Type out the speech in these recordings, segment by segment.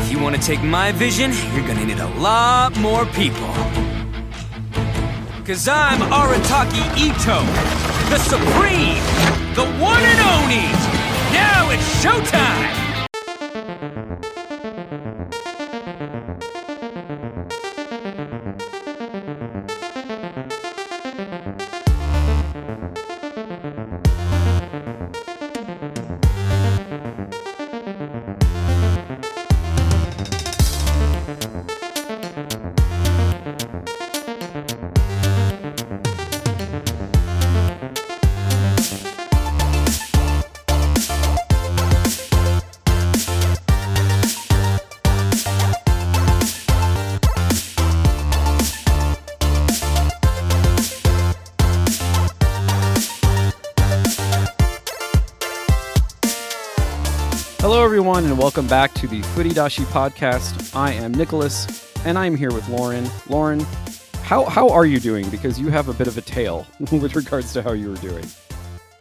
If you want to take my vision, you're gonna need a lot more people. Cause I'm Arataki Itto, the Supreme, the one and only. Now it's showtime! Everyone, and welcome back to the Furidashi podcast. I am Nicholas, and I'm here with Lauren. Lauren, how, how are you doing? Because you have a bit of a tale with regards to how you were doing.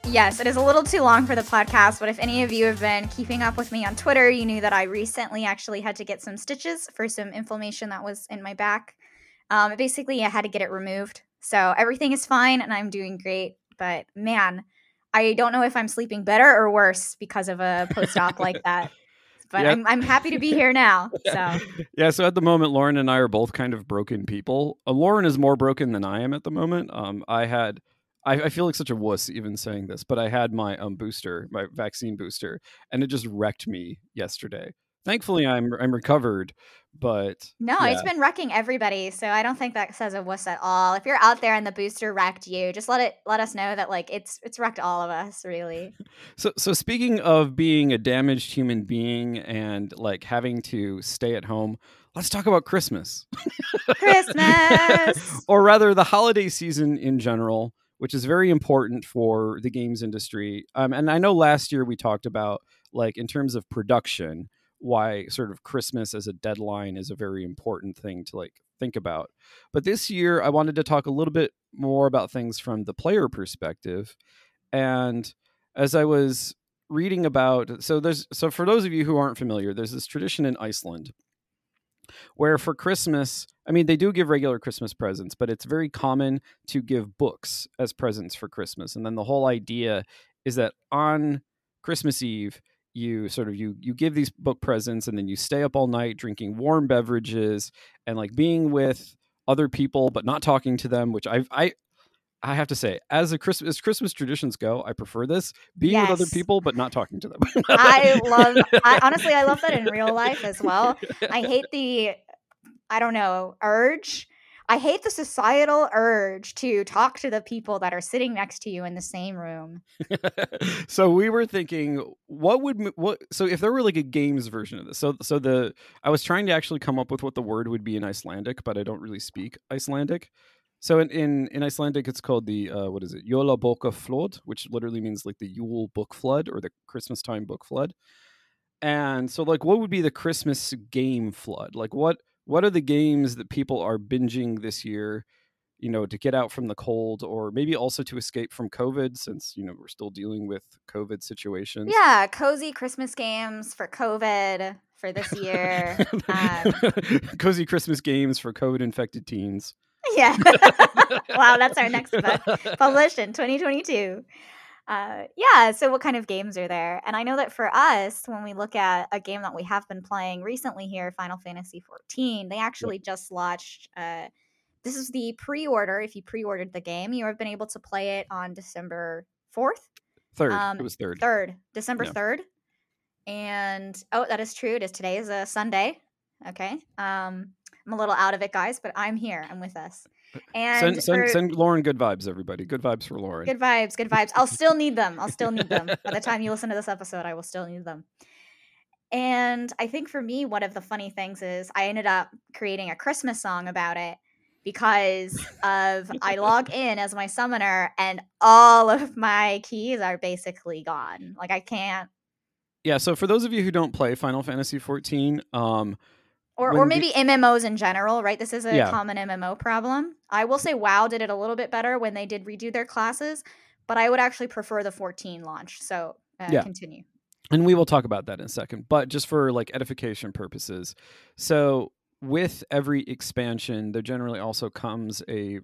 Yes, it is a little too long for the podcast, but if any of you have been keeping up with me on Twitter, you knew that I recently actually had to get some stitches for some inflammation that was in my back. Um, basically, I had to get it removed. So everything is fine and I'm doing great. But man, I don't know if I'm sleeping better or worse because of a post op like that. But Yeah. I'm, I'm happy to be here now. So Yeah, so at the moment, Lauren and I are both kind of broken people. Uh, Lauren is more broken than I am at the moment. Um, I had, I, I feel like such a wuss even saying this, but I had my um booster, my vaccine booster, and it just wrecked me yesterday. Thankfully, I'm I'm recovered, but no, yeah. it's been wrecking everybody. So I don't think that says a wuss at all. If you're out there and the booster wrecked you, just let it let us know that like it's it's wrecked all of us, really. So, so speaking of being a damaged human being and like having to stay at home, let's talk about Christmas, Christmas. or rather, the holiday season in general, which is very important for the games industry. Um, and I know last year we talked about like in terms of production, why sort of Christmas as a deadline is a very important thing to like think about. But this year, I wanted to talk a little bit more about things from the player perspective, and as I was reading about so there's so for those of you who aren't familiar there's this tradition in Iceland where for Christmas I mean they do give regular Christmas presents but it's very common to give books as presents for Christmas and then the whole idea is that on Christmas Eve you sort of you you give these book presents and then you stay up all night drinking warm beverages and like being with other people but not talking to them which I I I have to say, as a Christmas as Christmas traditions go, I prefer this being with other people but not talking to them. I love I honestly I love that in real life as well. I hate the I don't know, urge. I hate the societal urge to talk to the people that are sitting next to you in the same room. so we were thinking, what would what? So if there were like a games version of this, so so the I was trying to actually come up with what the word would be in Icelandic, but I don't really speak Icelandic. So in in, in Icelandic, it's called the uh, what is it? Yola Boka Flood, which literally means like the Yule book flood or the Christmas time book flood. And so, like, what would be the Christmas game flood? Like, what what are the games that people are binging this year? You know, to get out from the cold, or maybe also to escape from COVID, since you know we're still dealing with COVID situations. Yeah, cozy Christmas games for COVID for this year. um, Cozy Christmas games for COVID infected teens. yeah. wow, that's our next book. published in 2022. Uh, yeah, so what kind of games are there? And I know that for us, when we look at a game that we have been playing recently here, Final Fantasy 14, they actually just launched. Uh, this is the pre order. If you pre ordered the game, you have been able to play it on December 4th, Third, Um, it was third. 3rd, December Yeah. 3rd. And oh, that is true. It is today is a Sunday. Okay. Um, I'm a little out of it, guys, but I'm here. I'm with us. And Send, send, send Lauren good vibes, everybody. Good vibes for Lauren. Good vibes, good vibes. I'll still need them. I'll still need them. By the time you listen to this episode, I will still need them. And I think for me, one of the funny things is I ended up creating a Christmas song about it because of I log in as my summoner and all of my keys are basically gone. Like I can't Yeah, so for those of you who don't play Final Fantasy 14, um, or or the- maybe MMOs in general, right? This is a Yeah. common MMO problem. I will say WoW did it a little bit better when they did redo their classes, but I would actually prefer the 14 launch. So uh, Yeah. continue. and we will talk about that in a second but just for like edification purposes so with every expansion there generally also comes a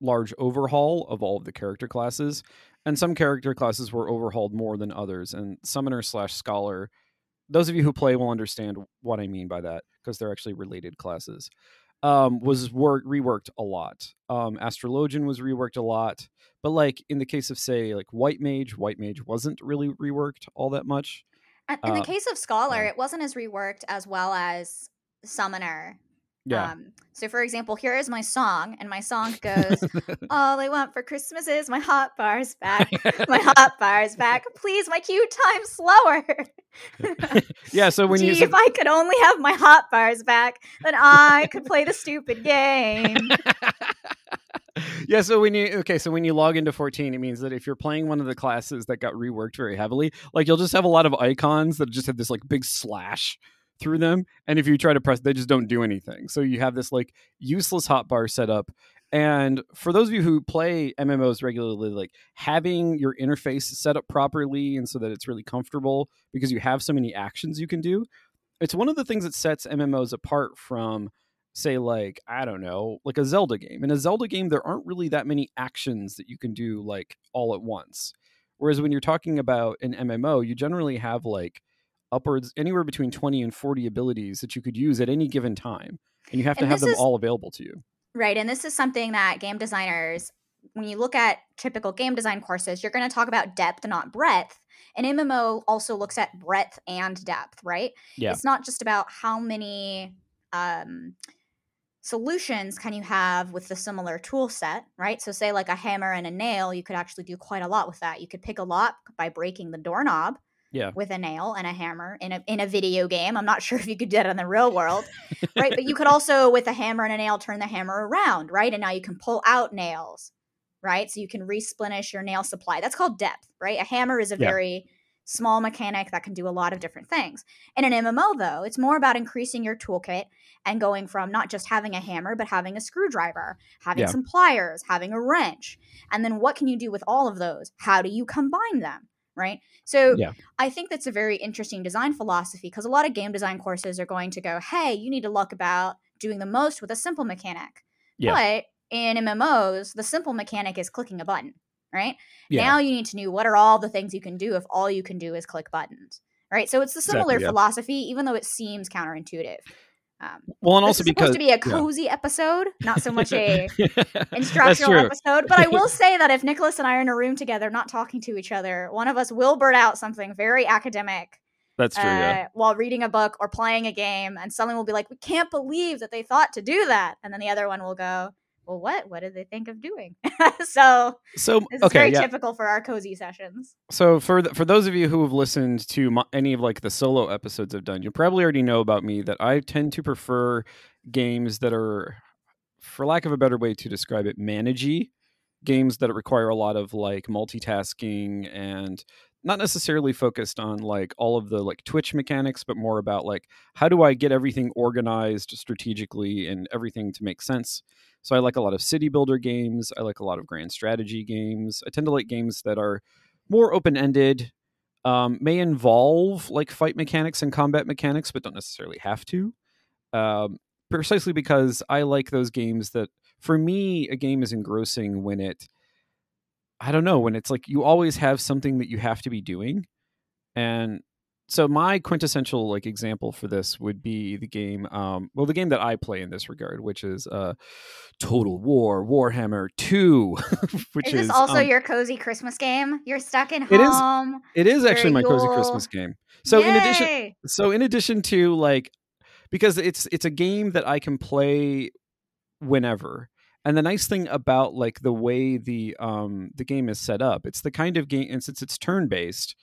large overhaul of all of the character classes and some character classes were overhauled more than others and summoner slash scholar those of you who play will understand what i mean by that because they're actually related classes um, was work reworked a lot um, astrologian was reworked a lot but like in the case of say like white mage white mage wasn't really reworked all that much Uh, In the Uh, case of Scholar, yeah. it wasn't as reworked as well as Summoner. Yeah Um, so, for example, here is my song, and my song goes, All I want for Christmas is my hot bars back. my hot bars back. Please, my queue time slower. yeah so when Gee, you if I could only have my hot bars back, then I could play the stupid game. yeah so when you okay so when you log into 14 it means that if you're playing one of the classes that got reworked very heavily like you'll just have a lot of icons that just have this like big slash through them and if you try to press they just don't do anything. So you have this like useless hotbar set up. and for those of you who play mmos regularly like having your interface set up properly and so that it's really comfortable because you have so many actions you can do it's one of the things that sets mmos apart from say like i don't know like a zelda game. In a zelda game there aren't really that many actions that you can do like all at once. Whereas when you're talking about an mmo you generally have like upwards anywhere between 20 and 40 abilities that you could use at any given time and you have to And have them is- all available to you Right. And this is something that game designers, when you look at typical game design courses, you're going to talk about depth, not breadth. And MMO also looks at breadth and depth, right? Yeah. It's not just about how many um, solutions can you have with the similar tool set, right? So, say like a hammer and a nail, you could actually do quite a lot with that. You could pick a lock by breaking the doorknob Yeah. with a nail and a hammer in a in a video game. I'm not sure if you could do that in the real world, right? But you could also with a hammer and a nail turn the hammer around, right? And now you can pull out nails, right? So you can resplenish your nail supply. That's called depth, right? A hammer is a Yeah. very small mechanic that can do a lot of different things. In an MMO though, it's more about increasing your toolkit and going from not just having a hammer but having a screwdriver, having Yeah. some pliers, having a wrench. And then what can you do with all of those? How do you combine them? Right? So Yeah. I think that's a very interesting design philosophy because a lot of game design courses are going to go, hey, you need to look about doing the most with a simple mechanic. Yeah. But in MMOs, the simple mechanic is clicking a button, right? Yeah. Now you need to know what are all the things you can do if all you can do is click buttons, right? So it's a similar Exactly, philosophy, even though it seems counterintuitive. Um, well and also because supposed to be a yeah. cozy episode, not so much a instructional episode. But I will say that if Nicholas and I are in a room together, not talking to each other, one of us will blurt out something very academic That's true. yeah. uh, while reading a book or playing a game, and someone will be like, "We can't believe that they thought to do that," and then the other one will go, "Well, what? What did they think of doing?" so So is okay, very yeah. typical for our cozy sessions. So for th- for those of you who have listened to my, any of like the solo episodes I've done, you probably already know about me that I tend to prefer games that are, for lack of a better way to describe it, managey games that require a lot of like multitasking and not necessarily focused on like all of the like Twitch mechanics, but more about like how do I get everything organized strategically and everything to make sense. So I like a lot of city builder games. I like a lot of grand strategy games. I tend to like games that are more open ended, um, may involve like fight mechanics and combat mechanics, but don't necessarily have to. Um, precisely because I like those games that, for me, a game is engrossing when it, I don't know, when it's like you always have something that you have to be doing. And so my quintessential like example for this would be the game um well the game that I play in this regard which is uh Total War Warhammer 2 which Is is, also um, your cozy Christmas game? You're stuck in It is- home. it is actually my cozy Christmas game. So in addition so in addition to like because it's it's a game that I can play whenever. And the nice thing about like the way the um the game is set up, it's the kind of game and since it's turn based,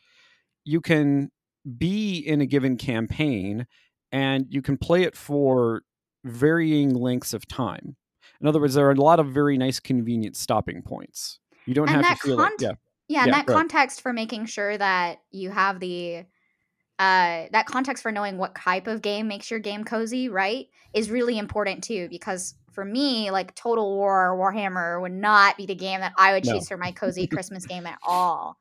you can be in a given campaign and you can play it for varying lengths of time. In other words, there are a lot of very nice convenient stopping points. You don't And have that to feel like cont- yeah. Yeah, and that go ahead. context for making sure that you have the uh that context for knowing what type of game makes your game cozy, right? Is really important too because for me, like Total War or Warhammer would not be the game that I would No. choose for my cozy Christmas game at all.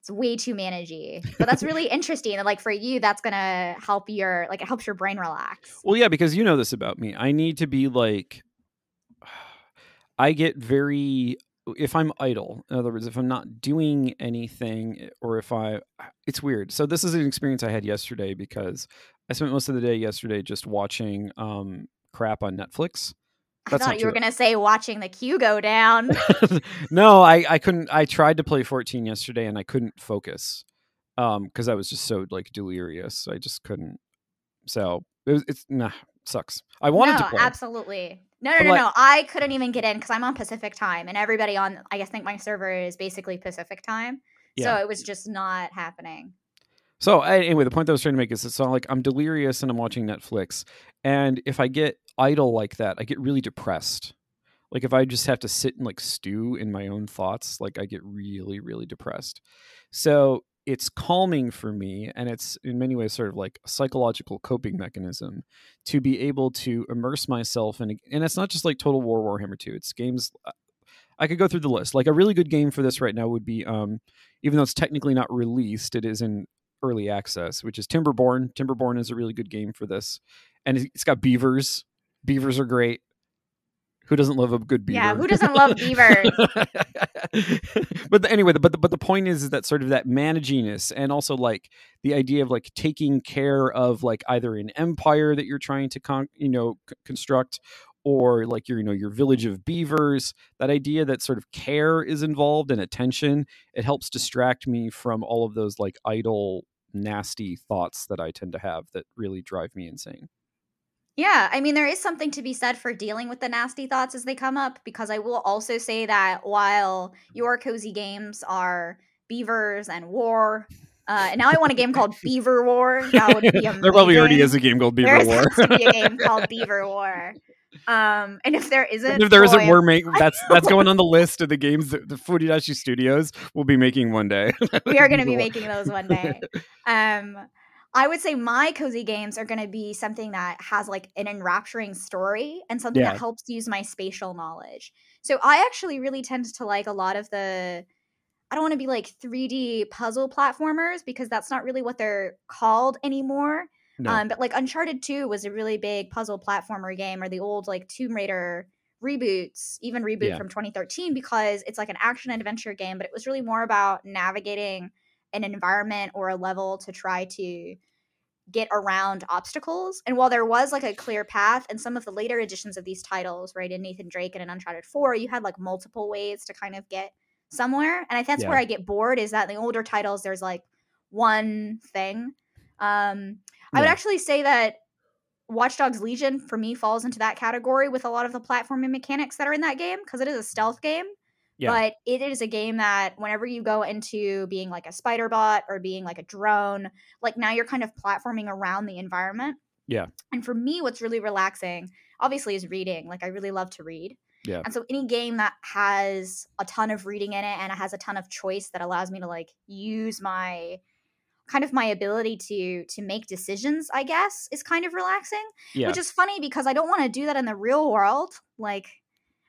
it's way too managey. But that's really interesting. And like for you, that's gonna help your like it helps your brain relax. Well, yeah, because you know this about me. I need to be like, I get very if I'm idle. In other words, if I'm not doing anything, or if I, it's weird. So this is an experience I had yesterday because I spent most of the day yesterday just watching um, crap on Netflix. That's I thought you were gonna say watching the queue go down. no, I I couldn't. I tried to play 14 yesterday and I couldn't focus um because I was just so like delirious. I just couldn't. So it was, it's nah sucks. I wanted no, to play. Absolutely. No, no, no, like, no. I couldn't even get in because I'm on Pacific time, and everybody on I guess think my server is basically Pacific time. Yeah. So it was just not happening. So anyway, the point that I was trying to make is it's not like I'm delirious and I'm watching Netflix, and if I get idle like that, I get really depressed. Like if I just have to sit and like stew in my own thoughts, like I get really, really depressed. So it's calming for me and it's in many ways sort of like a psychological coping mechanism to be able to immerse myself in and it's not just like total war warhammer 2 it's games uh, i could go through the list like a really good game for this right now would be um even though it's technically not released it is in early access which is timberborn timberborn is a really good game for this and it's got beavers beavers are great who doesn't love a good beaver? Yeah, who doesn't love beavers? but the, anyway, the, but the, but the point is, is that sort of that managiness, and also like the idea of like taking care of like either an empire that you're trying to con- you know c- construct, or like your you know your village of beavers. That idea that sort of care is involved and attention, it helps distract me from all of those like idle, nasty thoughts that I tend to have that really drive me insane. Yeah, I mean, there is something to be said for dealing with the nasty thoughts as they come up, because I will also say that while your cozy games are beavers and war, uh, and now I want a game called Beaver War. That would be amazing. there probably already is a game called Beaver War. There to be a game called Beaver War. Um, and if there isn't, if there not we're making that's that's going on the list of the games that the Furidashi Studios will be making one day. we are going to be making those one day. Um, I would say my cozy games are going to be something that has like an enrapturing story and something yeah. that helps use my spatial knowledge. So I actually really tend to like a lot of the I don't want to be like 3D puzzle platformers because that's not really what they're called anymore. No. Um, but like Uncharted 2 was a really big puzzle platformer game, or the old like Tomb Raider reboots, even reboot yeah. from 2013, because it's like an action adventure game, but it was really more about navigating an environment or a level to try to get around obstacles. And while there was like a clear path, and some of the later editions of these titles, right, in Nathan Drake and in Uncharted 4, you had like multiple ways to kind of get somewhere. And I think that's yeah. where I get bored is that in the older titles, there's like one thing. Um, I would actually say that Watch Dogs Legion for me falls into that category with a lot of the platforming mechanics that are in that game because it is a stealth game. Yeah. But it is a game that whenever you go into being like a spider bot or being like a drone, like now you're kind of platforming around the environment. Yeah. And for me, what's really relaxing, obviously, is reading. Like I really love to read. Yeah. And so any game that has a ton of reading in it and it has a ton of choice that allows me to like use my kind of my ability to to make decisions, I guess, is kind of relaxing. Yeah. Which is funny because I don't want to do that in the real world. Like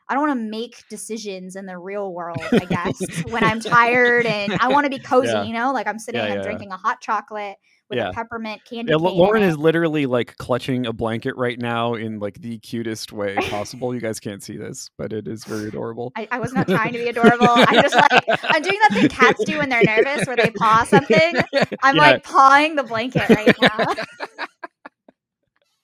I don't want to make decisions in the real world, I guess, when I'm tired and I want to be cozy, yeah. you know, like I'm sitting yeah, and drinking a hot chocolate with a peppermint candy. Yeah, Lauren is literally like clutching a blanket right now in like the cutest way possible. you guys can't see this, but it is very adorable. I, I was not trying to be adorable. I'm just like I'm doing that thing cats do when they're nervous, where they paw something. I'm like pawing the blanket right now.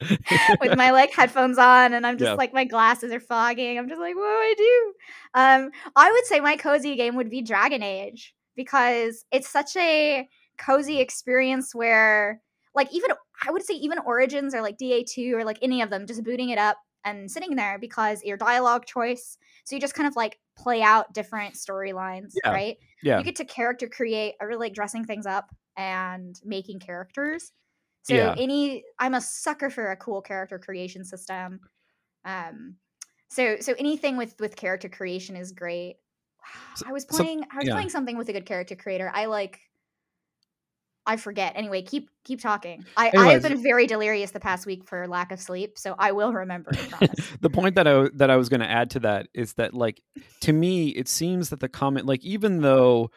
with my like headphones on and I'm just yeah. like my glasses are fogging. I'm just like, what do I do? Um, I would say my cozy game would be Dragon Age because it's such a cozy experience where like even I would say even Origins or like DA2 or like any of them, just booting it up and sitting there because your dialogue choice. So you just kind of like play out different storylines, yeah. right? Yeah. You get to character create. I really like dressing things up and making characters. So yeah. any I'm a sucker for a cool character creation system. Um so so anything with with character creation is great. I was playing so, I was yeah. playing something with a good character creator. I like I forget. Anyway, keep keep talking. I, I have been very delirious the past week for lack of sleep, so I will remember. the point that I that I was going to add to that is that like to me it seems that the comment like even though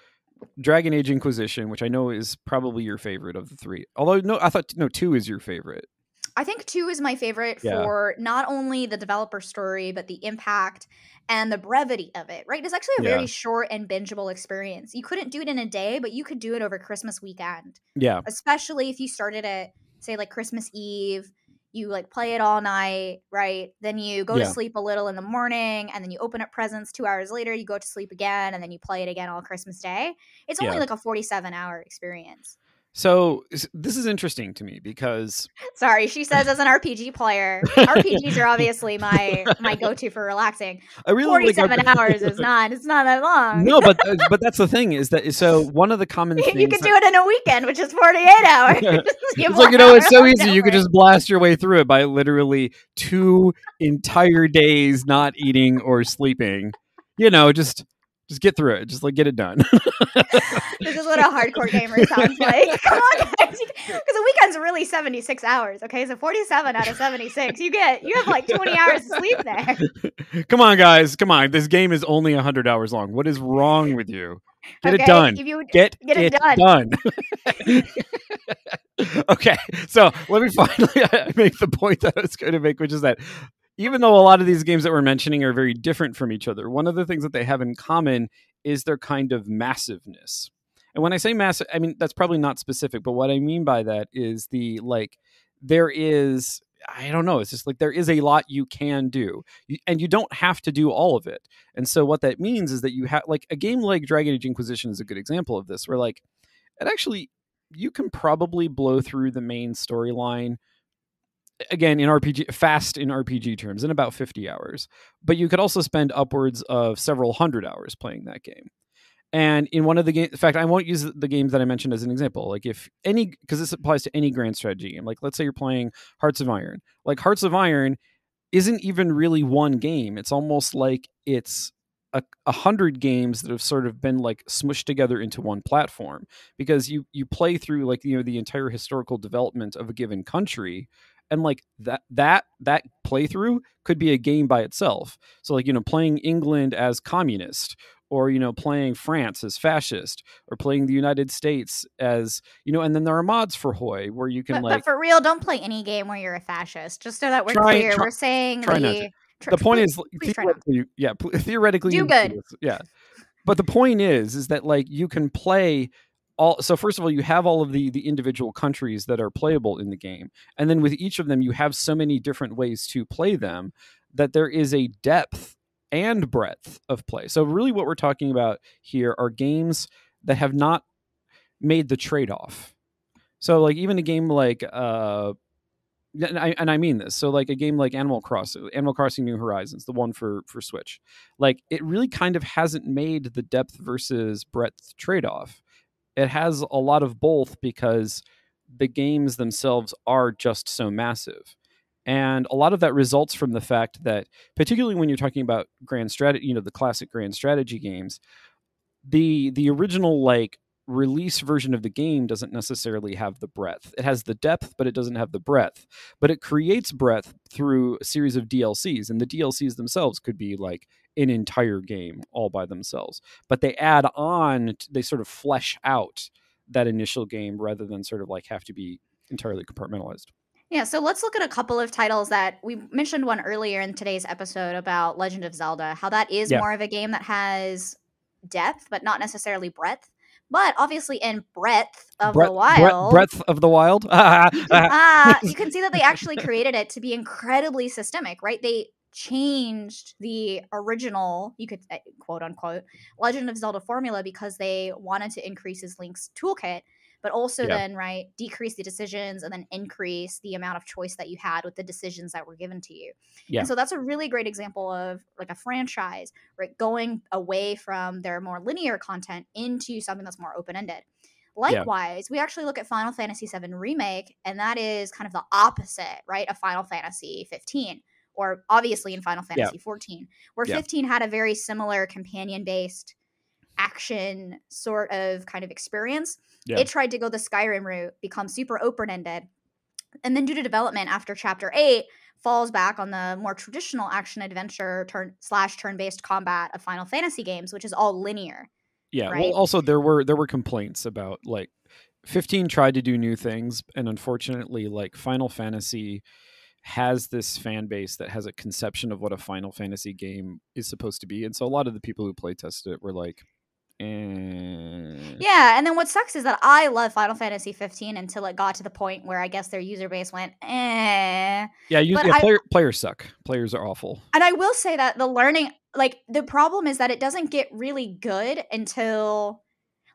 Dragon Age Inquisition, which I know is probably your favorite of the three. Although no, I thought no two is your favorite. I think two is my favorite Yeah. for not only the developer story, but the impact and the brevity of it, right? It's actually a Yeah. very short and bingeable experience. You couldn't do it in a day, but you could do it over Christmas weekend, Yeah, especially if you started at, say, like Christmas Eve. You like play it all night, right? Then you go Yeah. to sleep a little in the morning, and then you open up presents two hours later. You go to sleep again, and then you play it again all Christmas Day. It's only Yeah. like a 47 hour experience. So this is interesting to me because Sorry, she says as an RPG player, RPGs are obviously my my go to for relaxing. I really Forty like seven hours is not. It's not that long. no, but uh, but that's the thing is that so one of the common things you can do it in a weekend, which is forty eight hours. it's like you know it's so easy you could just blast your way through it by literally two entire days not eating or sleeping you know just just get through it. Just like get it done. This is what a hardcore gamer sounds like. Come on, guys, because the weekend's really seventy six hours. Okay, so forty seven out of seventy six, you get you have like twenty hours of sleep there. come on guys. Come on. This game is only 100 hours long. What is wrong with you? Get okay? it done. If you get, Get it done, okay so let me finally make the point that i was going to make which is that even though a lot of these games that we're mentioning are very different from each other one of the things that they have in common is their kind of massiveness and when i say massive i mean that's probably not specific but what i mean by that is the like there is I don't know. It's just like there is a lot you can do, and you don't have to do all of it. And so what that means is that you have like a game like Dragon Age Inquisition is a good example of this, where like it actually you can probably blow through the main storyline again in RPG fast in RPG terms in about 50 hours. But you could also spend upwards of several hundred hours playing that game. And in one of the games, in fact, I won't use the games that I mentioned as an example. Like if any, because this applies to any grand strategy game. Like let's say you're playing Hearts of Iron. Like Hearts of Iron isn't even really one game. It's almost like it's a, a hundred games that have sort of been like smushed together into one platform because you you play through like you know the entire historical development of a given country and like that that that playthrough could be a game by itself so like you know playing england as communist or you know playing france as fascist or playing the united states as you know and then there are mods for HOI where you can But, like but for real, don't play any game where you're a fascist. Just so that we're Try- clear, try- we're saying try the not to. tr- the point please- is please theoretically, yeah theoretically Do good. yeah but the point is is that like you can play all so first of all you have all of the the individual countries that are playable in the game and then with each of them you have so many different ways to play them that there is a depth and breadth of play so really what we're talking about here are games that have not made the trade-off so like even a game like uh and I, and I mean this. So like a game like Animal Crossing, Animal Crossing New Horizons, the one for for Switch, like it really kind of hasn't made the depth versus breadth trade off. It has a lot of both because the games themselves are just so massive. And a lot of that results from the fact that, particularly when you're talking about grand strategy, you know, the classic grand strategy games, the the original like release version of the game doesn't necessarily have the breadth. It has the depth, but it doesn't have the breadth. But it creates breadth through a series of DLCs, and the DLCs themselves could be like an entire game all by themselves. But they add on, they sort of flesh out that initial game rather than sort of like have to be entirely compartmentalized. Yeah, so let's look at a couple of titles that we mentioned one earlier in today's episode about Legend of Zelda, how that is Yeah. more of a game that has depth, but not necessarily breadth. But obviously, in breadth of Breadth- the wild, breadth of the wild. ah, you can see that they actually created it to be incredibly systemic, right? They changed the original, you could say, quote unquote, Legend of Zelda formula because they wanted to increase his Link's toolkit, but also Yeah. then, right, decrease the decisions and then increase the amount of choice that you had with the decisions that were given to you. Yeah. And so that's a really great example of like a franchise, right, going away from their more linear content into something that's more open ended. Likewise, we actually look at Final Fantasy VII Remake, and that is kind of the opposite, right, of Final Fantasy 15, or obviously in Final Yeah. Fantasy 14, where Yeah. 15 had a very similar companion based action sort of kind of experience. Yeah. It tried to go the Skyrim route, become super open ended, and then due to development after Chapter 8, falls back on the more traditional action adventure turn slash turn based combat of Final Fantasy games, which is all linear Yeah. Right? Well, also there were there were complaints about like 15 tried to do new things, and unfortunately, like Final Fantasy has this fan base that has a conception of what a Final Fantasy game is supposed to be, and so a lot of the people who play tested it were like, eh. Yeah, and then what sucks is that I love Final Fantasy 15 until it got to the point where I guess their user base went, eh. Yeah, you, yeah I- player, players suck. Players are awful. And I will say that the learning, like, the problem is that it doesn't get really good until,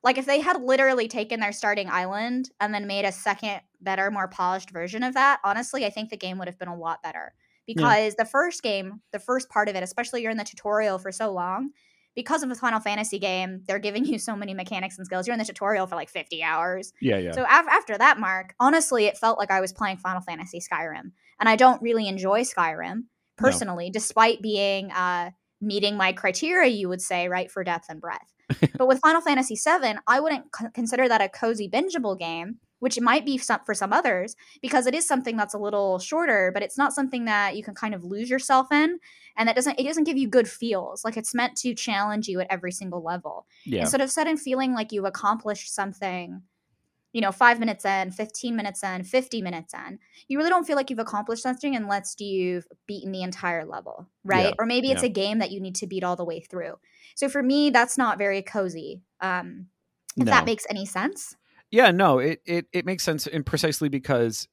like, if they had literally taken their starting island and then made a second, better, more polished version of that, honestly, I think the game would have been a lot better. Because the first game, the first part of it, especially you're in the tutorial for so long, because of the Final Fantasy game, they're giving you so many mechanics and skills. You're in the tutorial for like 50 hours. Yeah, yeah. So af- after that mark, honestly, it felt like I was playing Final Fantasy Skyrim, and I don't really enjoy Skyrim personally, despite being uh, meeting my criteria. You would say right for depth and breadth. but with Final Fantasy VII, I wouldn't c- consider that a cozy bingeable game, which it might be some, for some others because it is something that's a little shorter, but it's not something that you can kind of lose yourself in, and that doesn't it doesn't give you good feels. Like it's meant to challenge you at every single level yeah. instead of sudden feeling like you've accomplished something you know five minutes in 15 minutes in 50 minutes in you really don't feel like you've accomplished something unless you've beaten the entire level right Yeah, or maybe it's yeah. a game that you need to beat all the way through so for me that's not very cozy um if No. that makes any sense Yeah, no, it, it it makes sense, and precisely because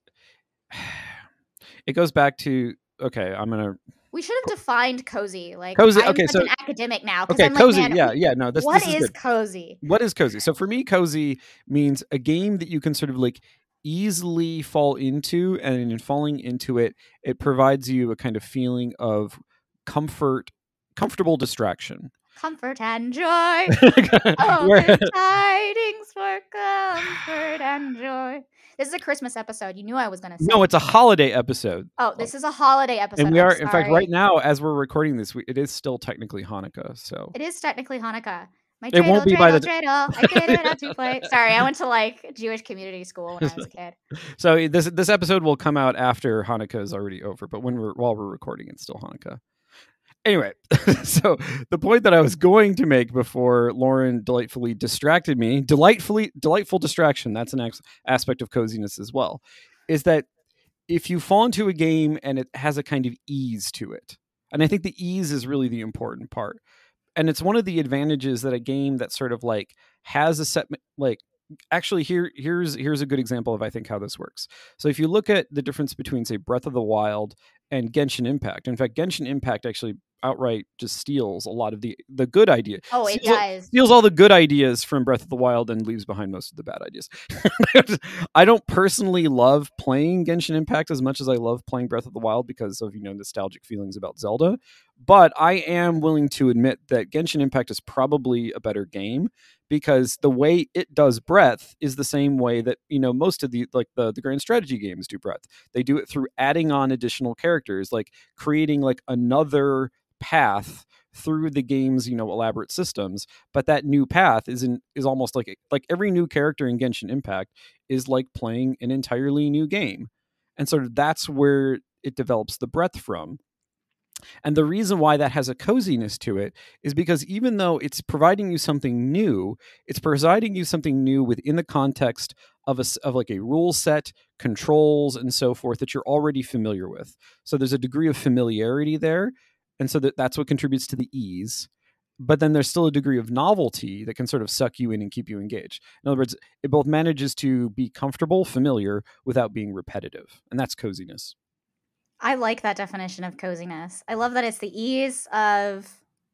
it goes back to okay. I'm gonna we should have defined cozy like Cozy- I'm okay, so- an academic now okay. I'm like, cozy, yeah, yeah. No, this, what this is is cozy What is cozy? So for me, cozy means a game that you can sort of like easily fall into, and in falling into it, it provides you a kind of feeling of comfort, comfortable distraction. comfort and joy Oh, tidings for comfort and joy. This is a Christmas episode. You knew I was going to say. no, it's a holiday episode, oh, this is a holiday episode. and we are, in fact, right now as we're recording this, we, it is still technically Hanukkah. So It is technically Hanukkah. My It dreidel, won't be by dreidel, the- dreidel. I did it not to play. Sorry, I went to like Jewish community school when I was a kid. So this this episode will come out after Hanukkah is already over, but when we're while we're recording, it's still Hanukkah. Anyway, so the point that I was going to make before Lauren delightfully distracted me, delightfully delightful distraction, that's an ex- aspect of coziness as well, is that if you fall into a game and it has a kind of ease to it, and I think the ease is really the important part, and it's one of the advantages that a game that sort of like has a set like actually here here's here's a good example of I think how this works. So if you look at the difference between say Breath of the Wild and Genshin Impact, in fact Genshin Impact actually outright just steals a lot of the the good idea. Oh, it steals, does. steals all the good ideas from Breath of the Wild and leaves behind most of the bad ideas. I don't personally love playing Genshin Impact as much as I love playing Breath of the Wild because of you know nostalgic feelings about Zelda, but I am willing to admit that Genshin Impact is probably a better game because the way it does breadth is the same way that you know most of the like the the grand strategy games do breadth they do it through adding on additional characters like creating like another path through the game's you know elaborate systems but that new path is in is almost like like every new character in Genshin Impact is like playing an entirely new game. And so that's where it develops the breadth from and the reason why that has a coziness to it is because even though it's providing you something new, it's providing you something new within the context of a of like a rule set, controls, and so forth that you're already familiar with. So there's a degree of familiarity there, and so that that's what contributes to the ease. But then there's still a degree of novelty that can sort of suck you in and keep you engaged. In other words, it both manages to be comfortable, familiar, without being repetitive, and that's coziness. I like that definition of coziness. I love that it's the ease of,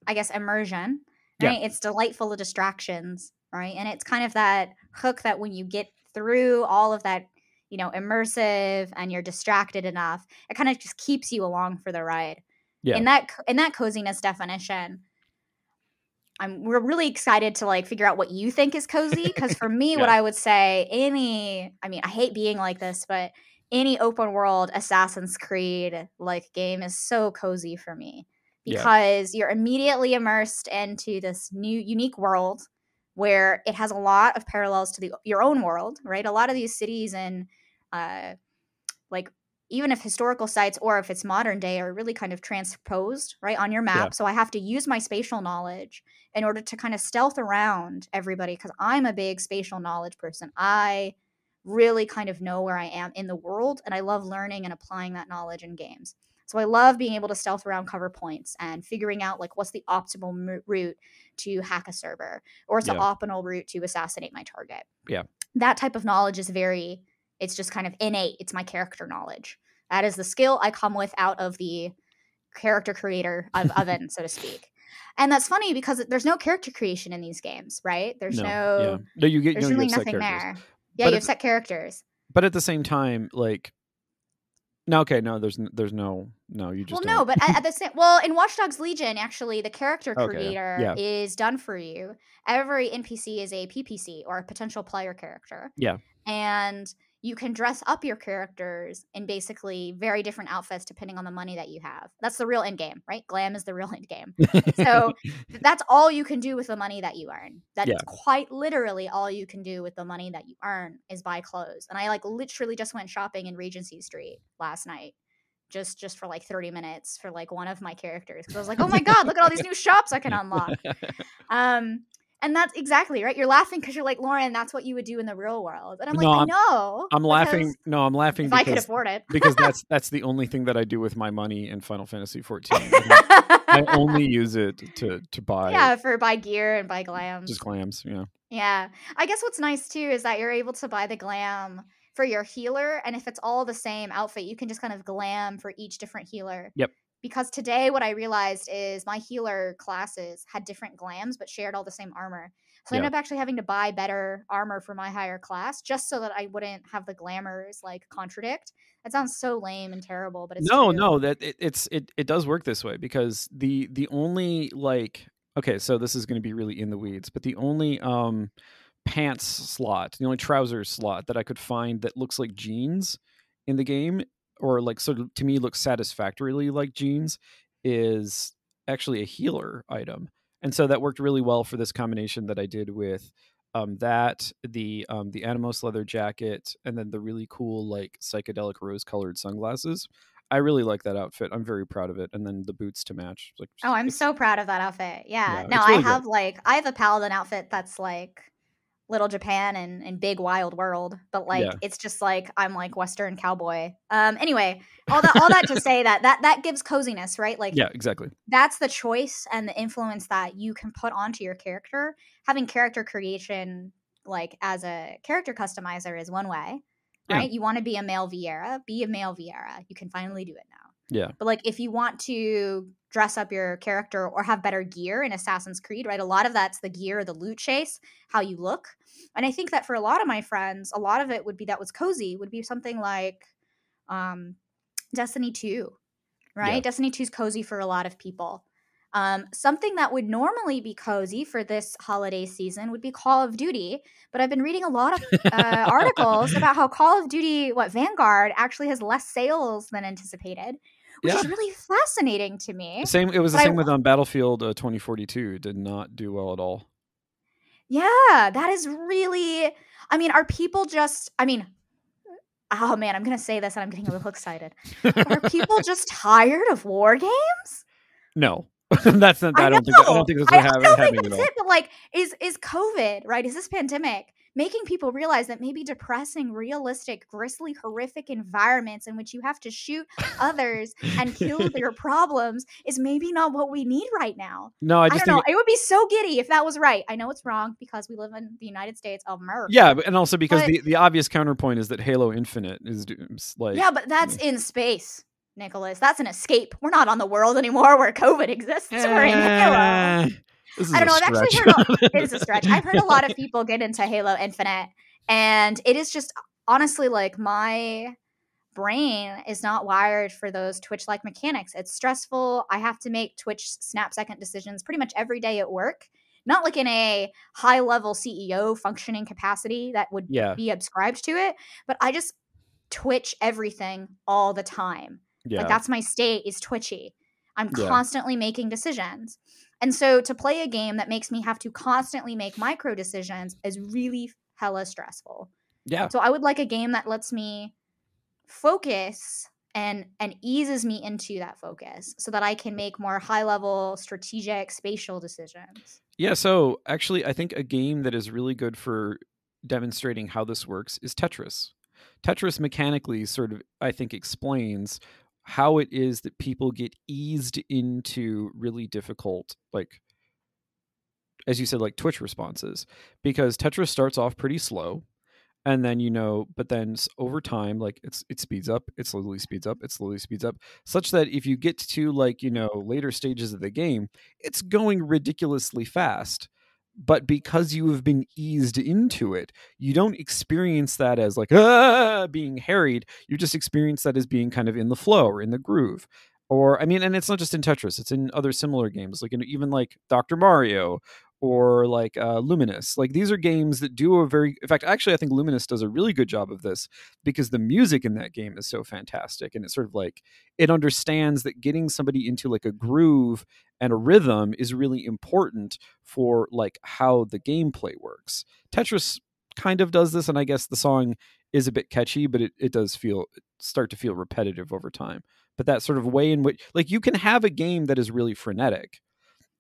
I guess, immersion, Yeah. right? It's delightful distractions, right? And it's kind of that hook that when you get through all of that, you know, immersive and you're distracted enough, it kind of just keeps you along for the ride. Yeah. In that in that coziness definition, I'm we're really excited to like figure out what you think is cozy because for me what I would say any I mean I hate being like this but any open world Assassin's Creed like game is so cozy for me Yeah. because you're immediately immersed into this new unique world where it has a lot of parallels to the your own world, right? A lot of these cities and uh like even if historical sites or if it's modern day are really kind of transposed right on your map Yeah. so i have to use my spatial knowledge in order to kind of stealth around everybody because i'm a big spatial knowledge person i really kind of know where i am in the world and i love learning and applying that knowledge in games. So i love being able to stealth around cover points and figuring out like what's the optimal route to hack a server or what's the optimal route to assassinate my target. Yeah. that type of knowledge is very it's just kind of innate it's my character knowledge. That is the skill i come with out of the character creator of oven so to speak. And that's funny because there's no character creation in these games right? There's no, yeah. no you get there's no, really nothing characters. there yeah But you have set characters. but at the same time like no okay no there's there's no no you just well no don't. but at, at the same well in watch dogs legion actually the character Okay, creator yeah. is done for you every npc is a ppc or a potential player character Yeah. and you can dress up your characters in basically very different outfits depending on the money that you have that's the real end game right glam is the real end game so that's all you can do with the money that you earn that's Yeah. quite literally all you can do with the money that you earn is buy clothes and i like literally just went shopping in regency street last night just just for like 30 minutes for like one of my characters because i was like oh my god look at all these new shops i can unlock. Um and that's exactly right? You're laughing because you're like lauren that's what you would do in the real world. And i'm like No, i I'm- know i'm laughing no i'm laughing if i could because, afford it. because that's that's the only thing that i do with my money in final fantasy 14 I I only use it to to buy yeah for buy gear and buy glams just glams yeah. Yeah. I guess what's nice too is that you're able to buy the glam for your healer. And if it's all the same outfit, you can just kind of glam for each different healer. Yep. Because today, what I realized is my healer classes had different glams, but shared all the same armor. So I Yeah. ended up actually having to buy better armor for my higher class just so that I wouldn't have the glamours like contradict. That sounds so lame and terrible, but it's no true. no that it, it's it, it does work this way because the the only like okay so this is going to be really in the weeds but the only um pants slot the only trousers slot that i could find that looks like jeans in the game or like sort of to me looks satisfactorily like jeans is actually a healer item and so that worked really well for this combination that i did with um, that the um, the Animos leather jacket and then the really cool like psychedelic rose colored sunglasses I really like that outfit. I'm very proud of it. And then the boots to match. Like, Oh, I'm so proud of that outfit. Yeah. Yeah, no, I really good. have like I have a paladin outfit that's like little Japan and, and big wild world, but like Yeah. it's just like I'm like Western cowboy. Um anyway, all that all that to say that that that gives coziness, right? Like Yeah, exactly. that's the choice and the influence that you can put onto your character. Having character creation like as a character customizer is one way. Yeah. Right? You want to be a male Viera, be a male Viera. You can finally do it now. Yeah. But like if you want to dress up your character or have better gear in Assassin's Creed, right? A lot of that's the gear, the loot chase, how you look. And I think that for a lot of my friends, a lot of it would be that was cozy, would be something like um Destiny 2. Right? Yeah. Destiny 2 is cozy for a lot of people. Um, something that would normally be cozy for this holiday season would be Call of Duty, but I've been reading a lot of uh, articles about how Call of Duty, what Vanguard, actually has less sales than anticipated, which is really fascinating to me. Same. It was the But I same with um, Battlefield uh, 2042. Did not do well at all. Yeah, that is really. I mean, are people just? I mean, oh man, I'm gonna say this and I'm getting a little excited. Are people just tired of war games? No, that's not. I, don't think. I don't think that's I, what I happened. don't happening think at that's it. But like, is is COVID right? Is this pandemic making people realize that maybe depressing, realistic, grisly, horrific environments in which you have to shoot others and kill their problems is maybe not what we need right now? No, I I, don't know. think. It would be so giddy if that was right. I know it's wrong because we live in the United States of America. Yeah, and also because But- the, the obvious counterpoint is that Halo Infinite is like Yeah, but that's in space, Nicholas. That's an escape. We're not on the world anymore where COVID exists. We're in Halo. Eh. I don't know. I've actually heard a, it is a stretch. I've heard a lot of people get into Halo Infinite, and it is just honestly like my brain is not wired for those Twitch like mechanics. It's stressful. I have to make Twitch snap second decisions pretty much every day at work. Not like in a high level CEO functioning capacity that would yeah, be ascribed to it, but I just twitch everything all the time. yeah, Like that's my state is twitchy. I'm Yeah. constantly making decisions. And so to play a game that makes me have to constantly make micro decisions is really hella stressful. yeah. So I would like a game that lets me focus and and eases me into that focus so that I can make more high level strategic spatial decisions. Yeah, so actually I think a game that is really good for demonstrating how this works is Tetris. Tetris mechanically sort of I think explains how it is that people get eased into really difficult like as you said like twitch responses because tetris starts off pretty slow and then you know but then over time like it's it speeds up it slowly speeds up it slowly speeds up such that if you get to like you know later stages of the game it's going ridiculously fast but because you have been eased into it you don't experience that as like ah, being harried. You just experience that as being kind of in the flow or in the groove. Or i mean and it's not just in tetris it's in other similar games like in, even like dr mario or like uh, Lumines. Like these are games that do a very, in fact, actually, I think Lumines does a really good job of this because the music in that game is so fantastic, and it's sort of like it understands that getting somebody into like a groove and a rhythm is really important for like how the gameplay works. Tetris kind of does this, and I guess the song is a bit catchy, but it, it does feel start to feel repetitive over time. But that sort of way in which, like, you can have a game that is really frenetic,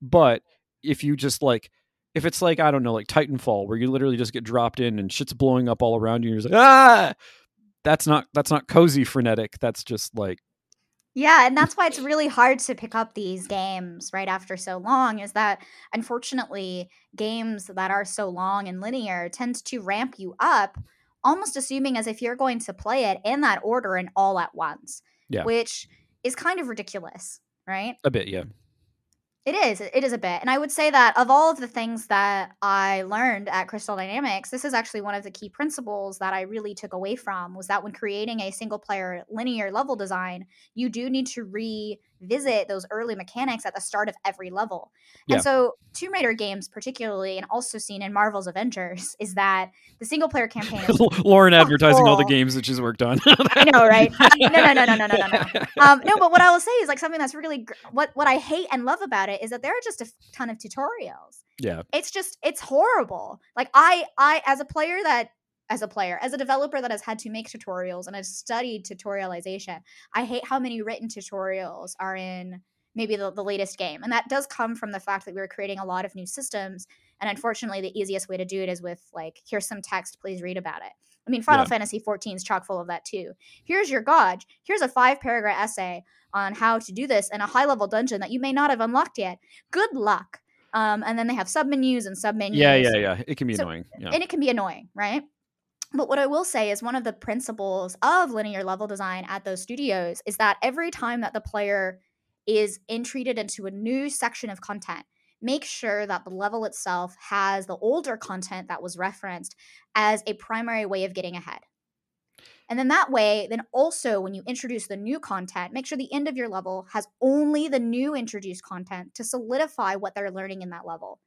but if you just like if it's like I don't know, like Titanfall, where you literally just get dropped in and shit's blowing up all around you, and you're like, ah, that's not that's not cozy frenetic. That's just like, yeah, and that's why it's really hard to pick up these games right after so long. Is that unfortunately games that are so long and linear tend to ramp you up, almost assuming as if you're going to play it in that order and all at once. Yeah, which is kind of ridiculous, right? A bit, yeah. It is. It is a bit. And I would say that of all of the things that I learned at Crystal Dynamics, this is actually one of the key principles that I really took away from was that when creating a single player linear level design, you do need to revisit those early mechanics at the start of every level. Yeah. And so Tomb Raider games particularly and also seen in Marvel's Avengers is that the single player campaign is Lauren advertising all the games that she's worked on. I know, right? no, no, no, no, no, no, no, no. Um, no, but what I will say is like something that's really gr- what what I hate and love about it is that there are just a ton of tutorials. Yeah. It's just it's horrible. Like I I as a player that as a player, as a developer that has had to make tutorials and has studied tutorialization, I hate how many written tutorials are in maybe the, the latest game. And that does come from the fact that we were creating a lot of new systems. And unfortunately, the easiest way to do it is with like, here's some text, please read about it. I mean, Final yeah. Fantasy 14 is chock full of that too. Here's your Godge. Here's a five paragraph essay on how to do this in a high level dungeon that you may not have unlocked yet. Good luck. Um, and then they have sub menus and sub menus. Yeah, yeah, yeah. It can be so, annoying. Yeah. And it can be annoying, right? But what I will say is one of the principles of linear level design at those studios is that every time that the player is entreated into a new section of content, make sure that the level itself has the older content that was referenced as a primary way of getting ahead. And then that way, then also when you introduce the new content, make sure the end of your level has only the new introduced content to solidify what they're learning in that level.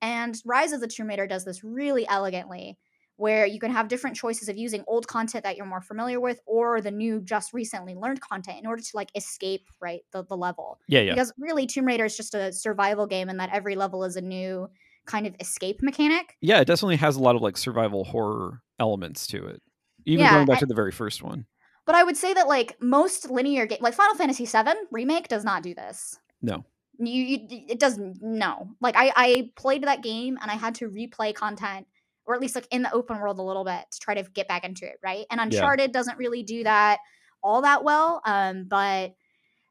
And Rise of the Tomb Raider does this really elegantly, where you can have different choices of using old content that you're more familiar with or the new just recently learned content in order to like escape right the, the level yeah, yeah because really tomb raider is just a survival game and that every level is a new kind of escape mechanic yeah it definitely has a lot of like survival horror elements to it even yeah, going back I, to the very first one. But I would say that like most linear game, like Final Fantasy VII remake, does not do this. No. You, you it doesn't no like I I played that game and I had to replay content or at least like in the open world a little bit to try to get back into it right and Uncharted yeah. doesn't really do that all that well um but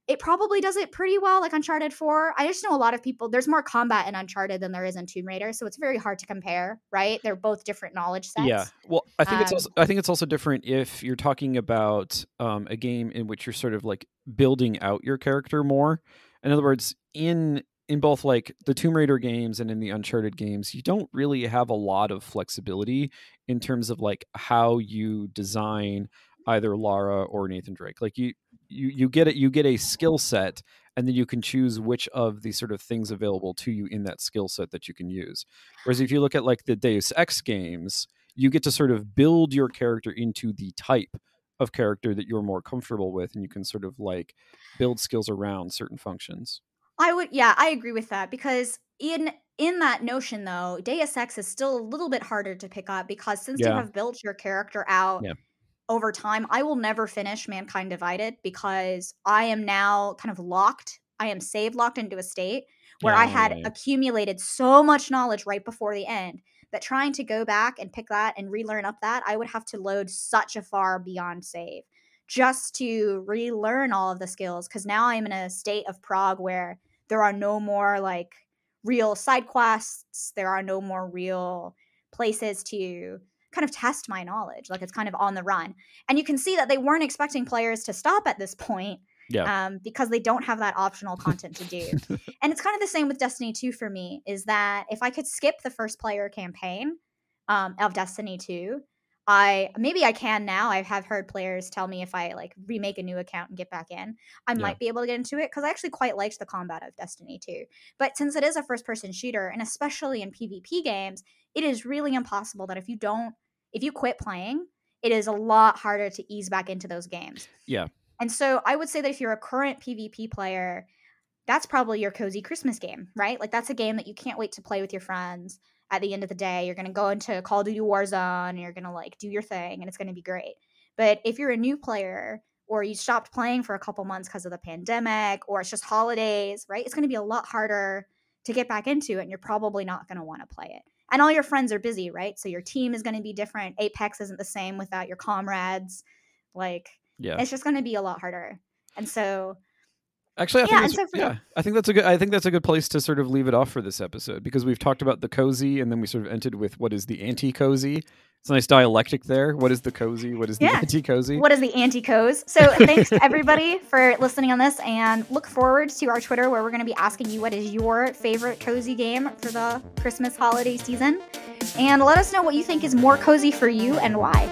it probably does it pretty well, like Uncharted 4. I just know a lot of people, there's more combat in Uncharted than there is in Tomb Raider. So it's very hard to compare, right? They're both different knowledge sets. Yeah. Well, I think um, it's also, I think it's also different if you're talking about um, a game in which you're sort of like building out your character more. In other words, in in both like the Tomb Raider games and in the Uncharted games, you don't really have a lot of flexibility in terms of like how you design either Lara or Nathan Drake. Like you you you get it you get a skill set and then you can choose which of the sort of things available to you in that skill set that you can use. Whereas if you look at like the Deus Ex games, you get to sort of build your character into the type of character that you're more comfortable with and you can sort of like build skills around certain functions. I would yeah, I agree with that because in in that notion though, Deus Ex is still a little bit harder to pick up because since yeah. you have built your character out yeah over time, I will never finish Mankind Divided because I am now kind of locked. I am saved locked into a state where I had yeah, yeah. accumulated so much knowledge right before the end that trying to go back and pick that and relearn up that, I would have to load such a far beyond save just to relearn all of the skills. Because now I'm in a state of Prague where there are no more like real side quests, there are no more real places to kind of test my knowledge. Like it's kind of on the run. And you can see that they weren't expecting players to stop at this point Yeah. um, because they don't have that optional content to do. and it's kind of the same with Destiny 2 for me, is that if I could skip the first player campaign um, of Destiny 2, I maybe I can now. I have heard players tell me if I like remake a new account and get back in, I Yeah. might be able to get into it because I actually quite liked the combat of Destiny 2. But since it is a first person shooter, and especially in PvP games, it is really impossible that if you don't, if you quit playing, it is a lot harder to ease back into those games. Yeah. And so I would say that if you're a current PvP player, that's probably your cozy Christmas game, right? Like that's a game that you can't wait to play with your friends. At the end of the day, you're going to go into Call of Duty Warzone, and you're going to like do your thing and it's going to be great. But if you're a new player or you stopped playing for a couple months because of the pandemic or it's just holidays, right? It's going to be a lot harder to get back into it and you're probably not going to want to play it. And all your friends are busy, right? So your team is going to be different. Apex isn't the same without your comrades. Like Yeah. it's just going to be a lot harder. And so, Actually, I Yeah, think that's, so for- yeah, I think that's a good. I think that's a good place to sort of leave it off for this episode because we've talked about the cozy, and then we sort of ended with what is the anti-cozy. It's a nice dialectic there. What is the cozy? What is the Yeah. anti-cozy? what is the anti cozy? So, thanks everybody for listening on this, and look forward to our Twitter where we're going to be asking you what is your favorite cozy game for the Christmas holiday season. And let us know what you think is more cozy for you and why.